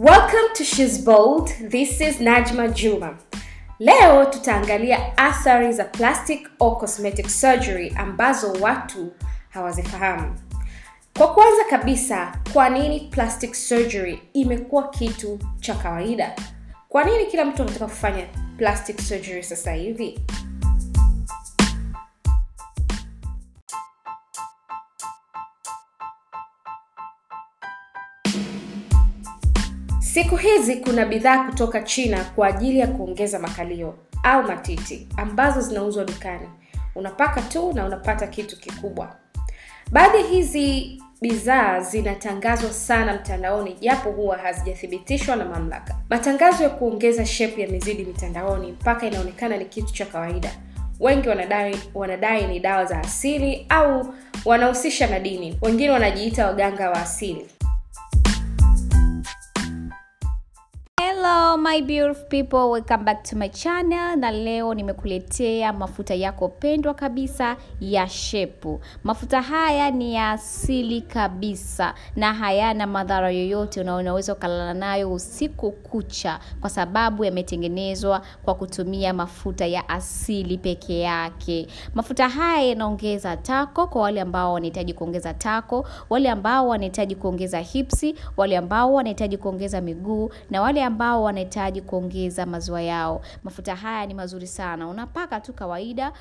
Welcome to She's Bold. This is Najma Juma. Leo tutaangalia athari za plastic or cosmetic surgery ambazo watu hawazifahamu. Kwa kwanza kabisa, kwa nini plastic surgery imekuwa kitu cha kawaida? Kwa nini kila mtu anataka kufanya plastic surgery sasa hivi? Siku hizi kuna bidhaa kutoka China kwa ajili ya kuongeza makalio au matiti ambazo zinauzwa dukani. Unapaka tu na unapata kitu kikubwa. Baadhi hizi bidhaa zinatangazwa sana mtandaoni japo huwa hazijathibitishwa na mamlaka. Matangazo ya kuongeza shape yamezidi mitandaoni mpaka inaonekana ni kitu cha kawaida. Wengi wanadai wanadai ni dawa za asili au wanahusisha na dini. Wengine wanajiita waganga wa asili. Hello my beautiful people, welcome back to my channel. Na leo nimekuletea mafuta yako pendwa kabisa ya shepu. Mafuta haya ni ya asili kabisa na hayana madhara yoyote, na unaweza ukalala nayo usiku kucha, kwa sababu yametengenezwa kwa kutumia mafuta ya asili peke yake. Mafuta haya yanaongeza tako kwa wale ambao wanahitaji kuongeza tako, wale ambao wanahitaji kuongeza hipsi, wale ambao wanahitaji kuongeza miguu na wale ambao wanahitaji kuongeza maziwa yao. Mafuta haya ni mazuri sana, unapaka tu kawaida.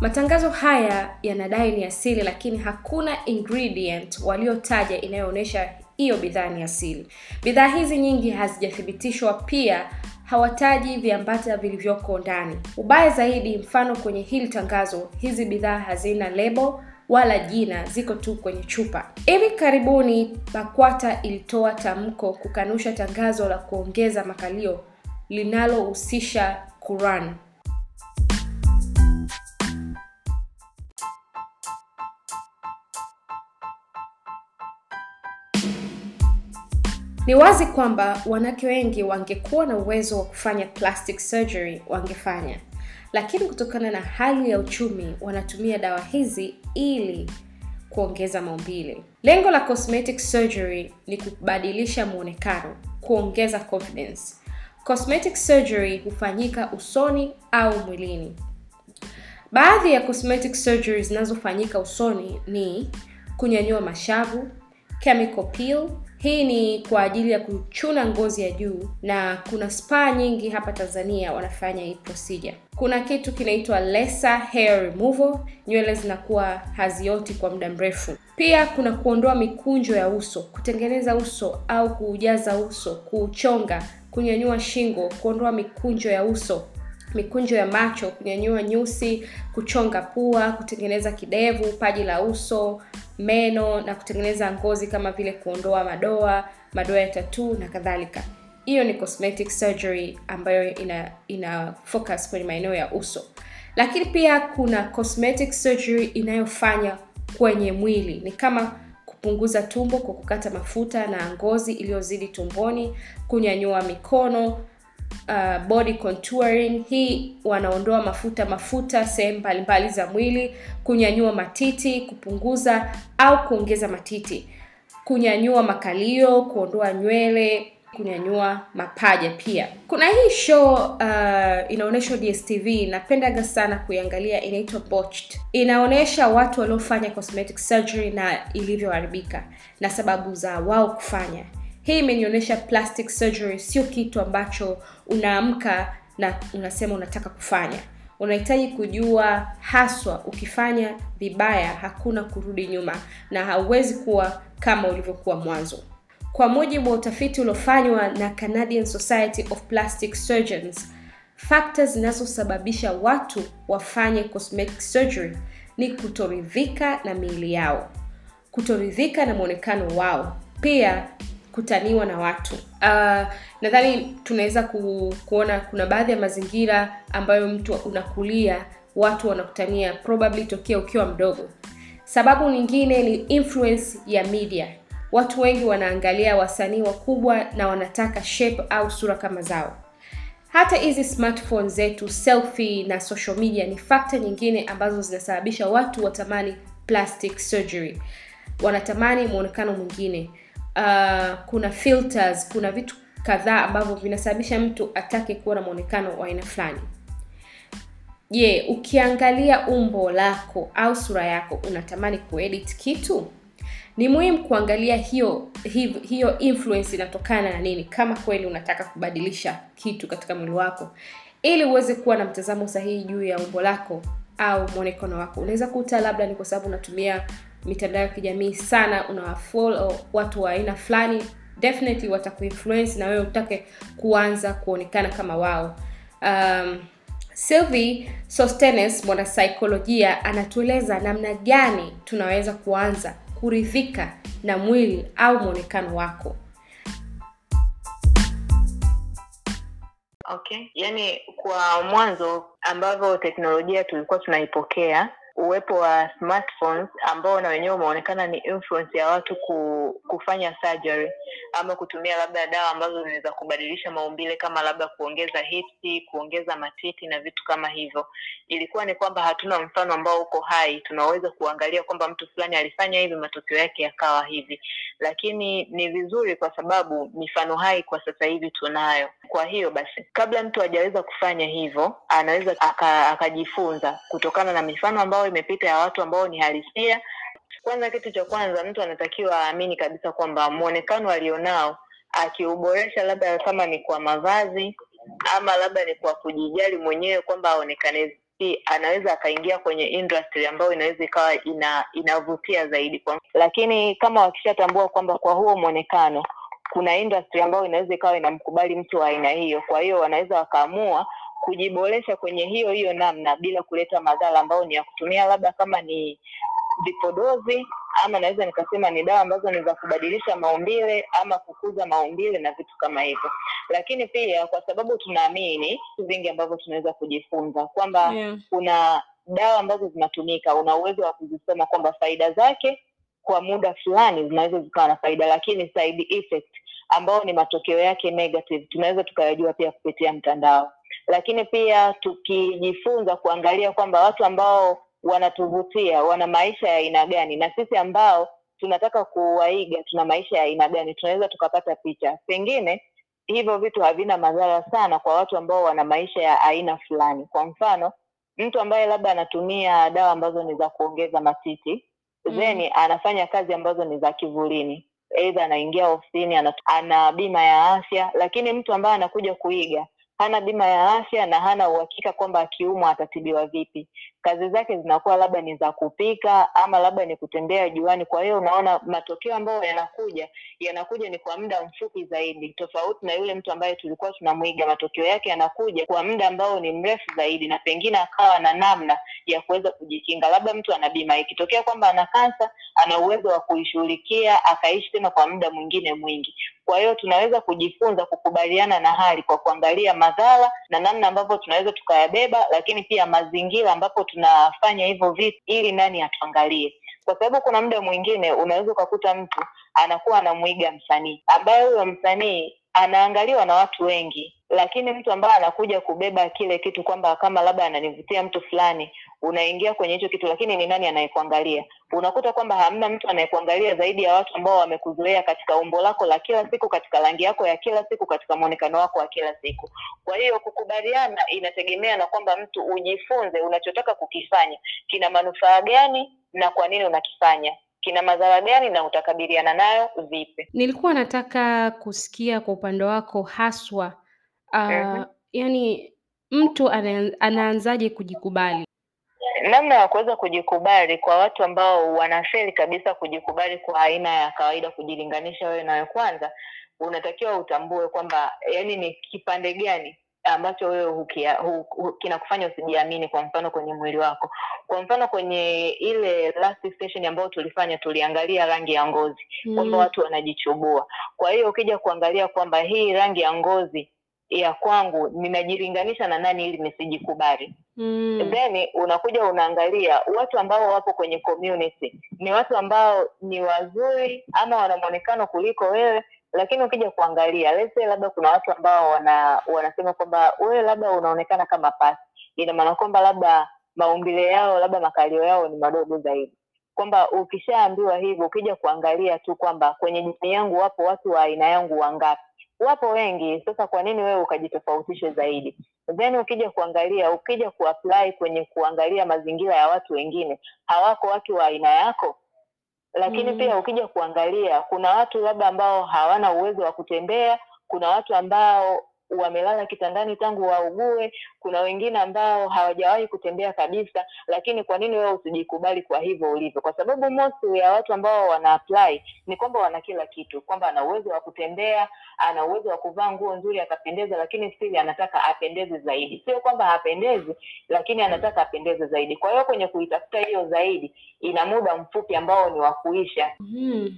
Matangazo haya yanadai ni asili, lakini hakuna ingredient waliotaja inayoonyesha hiyo bidhaa ni asili. Bidhaa hizi nyingi hazijathibitishwa, pia hawataji viambata vilivyoko ndani. Ubaya zaidi, mfano kwenye hili tangazo, hizi bidhaa hazina lebo wala jina, ziko tu kwenye chupa. Hivi karibuni BAKWATA ilitoa tamko kukanusha tangazo la kuongeza makalio linalohusisha Quran. Ni wazi kwamba wanawake wengi wangekuwa na uwezo wa kufanya plastic surgery wangefanya, lakini kutokana na hali ya uchumi wanatumia dawa hizi ili kuongeza maumbile. Lengo la cosmetic surgery ni kubadilisha muonekano, kuongeza confidence. Cosmetic surgery hufanyika usoni au mwilini. Baadhi ya cosmetic surgery zinazofanyika usoni ni kunyanyua mashavu, chemical peel. Hii ni kwa ajili ya kuchuna ngozi ya juu, na kuna spa nyingi hapa Tanzania wanafanya hii procedure. Kuna kitu kinaitwa laser hair removal, nywele zinakuwa hazioti kwa muda mrefu. Pia kuna kuondoa mikunjo ya uso, kutengeneza uso au kuujaza uso, kuuchonga, kunyanyua shingo, kuondoa mikunjo ya uso mikunjo ya macho, kunyanyua nyusi, kuchonga pua, kutengeneza kidevu, paji la uso, meno na kutengeneza ngozi kama vile kuondoa madoa, madoa ya tatuu na kadhalika. Hiyo ni cosmetic surgery ambayo ina ina focus kwenye maeneo ya uso. Lakini pia kuna cosmetic surgery inayofanya kwenye mwili, ni kama kupunguza tumbo kwa kukata mafuta na ngozi iliyozidi tumboni, kunyanyua mikono Uh, body contouring. Hii wanaondoa mafuta mafuta sehemu mbalimbali za mwili, kunyanyua matiti, kupunguza au kuongeza matiti, kunyanyua makalio, kuondoa nywele, kunyanyua mapaja. Pia kuna hii show uh, inaonyeshwa DSTV, napendaga sana kuiangalia, inaitwa Botched. Inaonyesha watu waliofanya cosmetic surgery na ilivyoharibika na sababu za wao kufanya hii imenionyesha plastic surgery sio kitu ambacho unaamka na unasema unataka kufanya. Unahitaji kujua haswa, ukifanya vibaya hakuna kurudi nyuma na hauwezi kuwa kama ulivyokuwa mwanzo. Kwa mujibu wa utafiti uliofanywa na Canadian Society of Plastic Surgeons, factors zinazosababisha watu wafanye cosmetic surgery ni kutoridhika na miili yao, kutoridhika na mwonekano wao, pia kutaniwa na watu. Uh, nadhani tunaweza ku, kuona kuna baadhi ya mazingira ambayo mtu unakulia watu wanakutania probably tokea ukiwa mdogo. Sababu nyingine ni influence ya media. Watu wengi wanaangalia wasanii wakubwa na wanataka shape au sura kama zao. Hata hizi smartphone zetu, selfie na social media ni fakta nyingine ambazo zinasababisha watu watamani plastic surgery wanatamani mwonekano mwingine uh, kuna filters kuna vitu kadhaa ambavyo vinasababisha mtu atake kuwa na mwonekano wa aina fulani. Je ukiangalia umbo lako au sura yako unatamani kuedit kitu? Ni muhimu kuangalia hiyo hiyo, hiyo influence inatokana na nini kama kweli unataka kubadilisha kitu katika mwili wako ili uweze kuwa na mtazamo sahihi juu ya umbo lako au mwonekano wako. Unaweza kuta labda ni kwa sababu unatumia mitandao ya kijamii sana unawafollow watu wa aina fulani definitely watakuinfluence na wewe utake kuanza kuonekana kama wao. Um, sylvie sostenes mwanasaikolojia anatueleza namna gani tunaweza kuanza kuridhika na mwili au mwonekano wako. Okay. Yani kwa mwanzo ambavyo teknolojia tulikuwa tunaipokea uwepo wa smartphones ambao na wenyewe umeonekana ni influence ya watu ku, kufanya surgery ama kutumia labda dawa ambazo zinaweza kubadilisha maumbile kama labda kuongeza hipsi kuongeza matiti na vitu kama hivyo. Ilikuwa ni kwamba hatuna mfano ambao uko hai. Tunaweza kuangalia kwamba mtu fulani alifanya hivi matokeo yake yakawa hivi. Lakini ni vizuri kwa sababu mifano hai kwa sasa hivi tunayo. Kwa hiyo basi kabla mtu hajaweza kufanya hivyo anaweza akajifunza aka kutokana na mifano ambayo imepita ya watu ambao ni halisia. Kwanza kitu cha kwanza mtu anatakiwa aamini kabisa kwamba mwonekano alionao akiuboresha labda kama ni kwa mavazi ama labda ni kwa kujijali mwenyewe kwamba aonekane anaweza akaingia kwenye industry ambayo inaweza ikawa ina inavutia zaidi kwa lakini kama wakishatambua kwamba kwa huo mwonekano kuna industry ambayo inaweza ikawa inamkubali mtu wa aina hiyo kwa hiyo wanaweza wakaamua kujiboresha kwenye hiyo hiyo namna bila kuleta madhara ambayo ni ya kutumia labda kama ni vipodozi ama naweza nikasema ni dawa ambazo ni za kubadilisha maumbile ama kukuza maumbile na vitu kama hivyo lakini pia kwa sababu tunaamini vingi ambavyo tunaweza kujifunza kwamba Yeah. kuna dawa ambazo zinatumika una uwezo wa kuzisoma kwamba faida zake kwa muda fulani zinaweza zikawa na faida lakini side effect ambao ni matokeo yake negative. Tunaweza tukayajua pia kupitia mtandao. Lakini pia tukijifunza kuangalia kwamba watu ambao wanatuvutia wana maisha ya aina gani na sisi ambao tunataka kuwaiga tuna maisha ya aina gani tunaweza tukapata picha. Pengine hivyo vitu havina madhara sana kwa watu ambao wana maisha ya aina fulani. Kwa mfano mtu ambaye labda anatumia dawa ambazo ni za kuongeza matiti Mm. then anafanya kazi ambazo ni za kivulini eidha anaingia ofisini ana bima ya afya lakini mtu ambaye anakuja kuiga hana bima ya afya na hana uhakika kwamba akiumwa atatibiwa vipi kazi zake zinakuwa labda ni za kupika ama labda ni kutembea juani. Kwa hiyo unaona matokeo ambayo yanakuja yanakuja ni kwa muda mfupi zaidi. Tofauti na yule mtu ambaye tulikuwa tunamwiga matokeo yake yanakuja kwa muda ambao ni mrefu zaidi na pengine akawa na namna ya kuweza kujikinga. Labda mtu ana bima ikitokea kwamba ana kansa ana uwezo wa kuishughulikia akaishi tena kwa muda mwingine mwingi. Kwa hiyo tunaweza kujifunza kukubaliana na hali kwa kuangalia madhara na namna ambavyo tunaweza tukayabeba lakini pia mazingira ambapo tunafanya hivyo vitu ili nani atuangalie. Kwa sababu kuna muda mwingine unaweza ukakuta mtu anakuwa anamwiga msanii. Ambaye huyo msanii anaangaliwa na watu wengi lakini mtu ambaye anakuja kubeba kile kitu kwamba kama labda ananivutia mtu fulani unaingia kwenye hicho kitu lakini ni nani anayekuangalia? Unakuta kwamba hamna mtu anayekuangalia zaidi ya watu ambao wamekuzoea katika umbo lako la kila siku katika rangi yako ya kila siku katika mwonekano wako wa kila siku. Kwa hiyo kukubaliana inategemea na kwamba mtu ujifunze unachotaka kukifanya kina manufaa gani na kwa nini unakifanya kina madhara gani na utakabiliana nayo vipi nilikuwa nataka kusikia kwa upande wako haswa uh, Mhm. yani mtu anaanzaje kujikubali namna ya kuweza kujikubali kwa watu ambao wanafeli kabisa kujikubali kwa aina ya kawaida kujilinganisha wewe nawe kwanza unatakiwa utambue kwamba yani ni kipande gani ambacho wewe hukia, hu, hu, kinakufanya usijiamini kwa mfano kwenye mwili wako kwa mfano kwenye ile last session ambayo tulifanya tuliangalia rangi ya ngozi kwamba mm. watu wanajichubua kwa hiyo ukija kuangalia kwamba hii rangi ya ngozi ya kwangu ninajilinganisha na nani ili nisijikubali Mm. then unakuja unaangalia watu ambao wapo kwenye community ni watu ambao ni wazuri ama wana mwonekano kuliko wewe lakini ukija kuangalia lese, labda kuna watu ambao wana wanasema kwamba wewe labda unaonekana kama pasi. Ina maana kwamba labda maumbile yao labda makalio yao ni madogo zaidi. Kwamba ukishaambiwa hivyo ukija kuangalia tu kwamba kwenye jamii yangu wapo watu wa aina yangu wangapi. Wapo wengi sasa kwa nini wewe ukajitofautishe zaidi? Then ukija kuangalia ukija kuapply kwenye kuangalia mazingira ya watu wengine hawako watu wa aina yako lakini Mm. pia ukija kuangalia kuna watu labda ambao hawana uwezo wa kutembea kuna watu ambao wamelala kitandani tangu waugue. Kuna wengine ambao hawajawahi kutembea kabisa lakini kwa nini wewe usijikubali kwa hivyo ulivyo? Kwa sababu most ya watu ambao wana apply ni kwamba wana kila kitu kwamba ana uwezo wa kutembea ana uwezo wa kuvaa nguo nzuri akapendeza lakini still anataka apendeze zaidi. Sio kwamba hapendezi lakini anataka apendeze zaidi. Kwa hiyo kwenye kuitafuta hiyo zaidi ina muda mfupi ambao ni wa kuisha. Mm.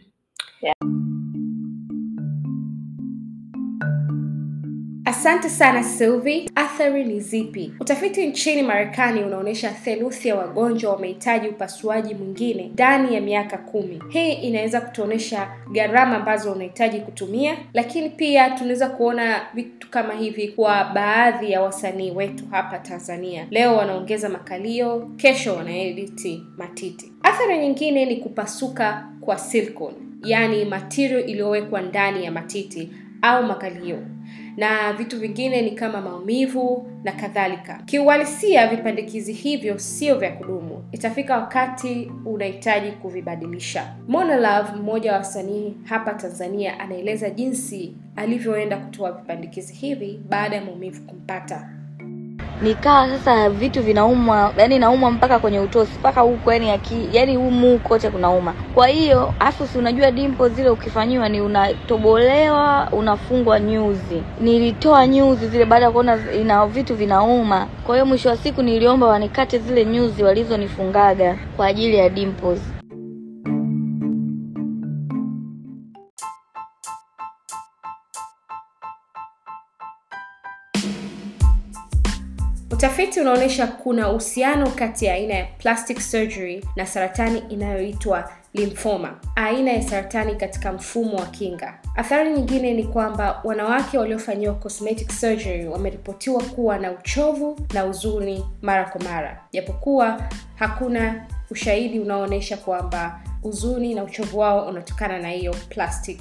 Asante sana Sylvie. Athari ni zipi? Utafiti nchini Marekani unaonyesha theluthi ya wagonjwa wamehitaji upasuaji mwingine ndani ya miaka kumi. Hii inaweza kutuonyesha gharama ambazo unahitaji kutumia, lakini pia tunaweza kuona vitu kama hivi kwa baadhi ya wasanii wetu hapa Tanzania. Leo wanaongeza makalio, kesho wanaediti matiti. Athari nyingine ni kupasuka kwa silicone, yaani material iliyowekwa ndani ya matiti au makalio na vitu vingine ni kama maumivu na kadhalika. Kiuhalisia, vipandikizi hivyo sio vya kudumu. Itafika wakati unahitaji kuvibadilisha. Mona Love, mmoja wa wasanii hapa Tanzania, anaeleza jinsi alivyoenda kutoa vipandikizi hivi baada ya maumivu kumpata. Nikawa sasa vitu vinauma yani naumwa mpaka kwenye utosi mpaka huko yani aki, yani humu kote kunauma. Kwa hiyo afu si unajua dimpo zile ukifanyiwa ni unatobolewa unafungwa nyuzi. Nilitoa nyuzi zile baada ya kuona ina vitu vinauma. Kwa hiyo mwisho wa siku niliomba wanikate zile nyuzi walizonifungaga kwa ajili ya dimples Utafiti unaonyesha kuna uhusiano kati ya aina ya plastic surgery na saratani inayoitwa limfoma, aina ya saratani katika mfumo wa kinga. Athari nyingine ni kwamba wanawake waliofanyiwa cosmetic surgery wameripotiwa kuwa na uchovu na huzuni mara kwa mara, japokuwa hakuna ushahidi unaoonyesha kwamba huzuni na uchovu wao unatokana na hiyo plastic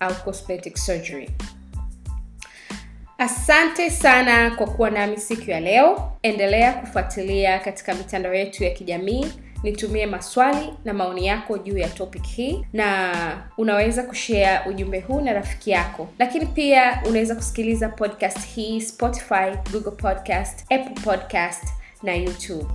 au cosmetic surgery. Asante sana kwa kuwa nami siku ya leo. Endelea kufuatilia katika mitandao yetu ya kijamii. Nitumie maswali na maoni yako juu ya topic hii, na unaweza kushare ujumbe huu na rafiki yako. Lakini pia unaweza kusikiliza podcast hii Spotify, Google Podcast, Apple Podcast na YouTube.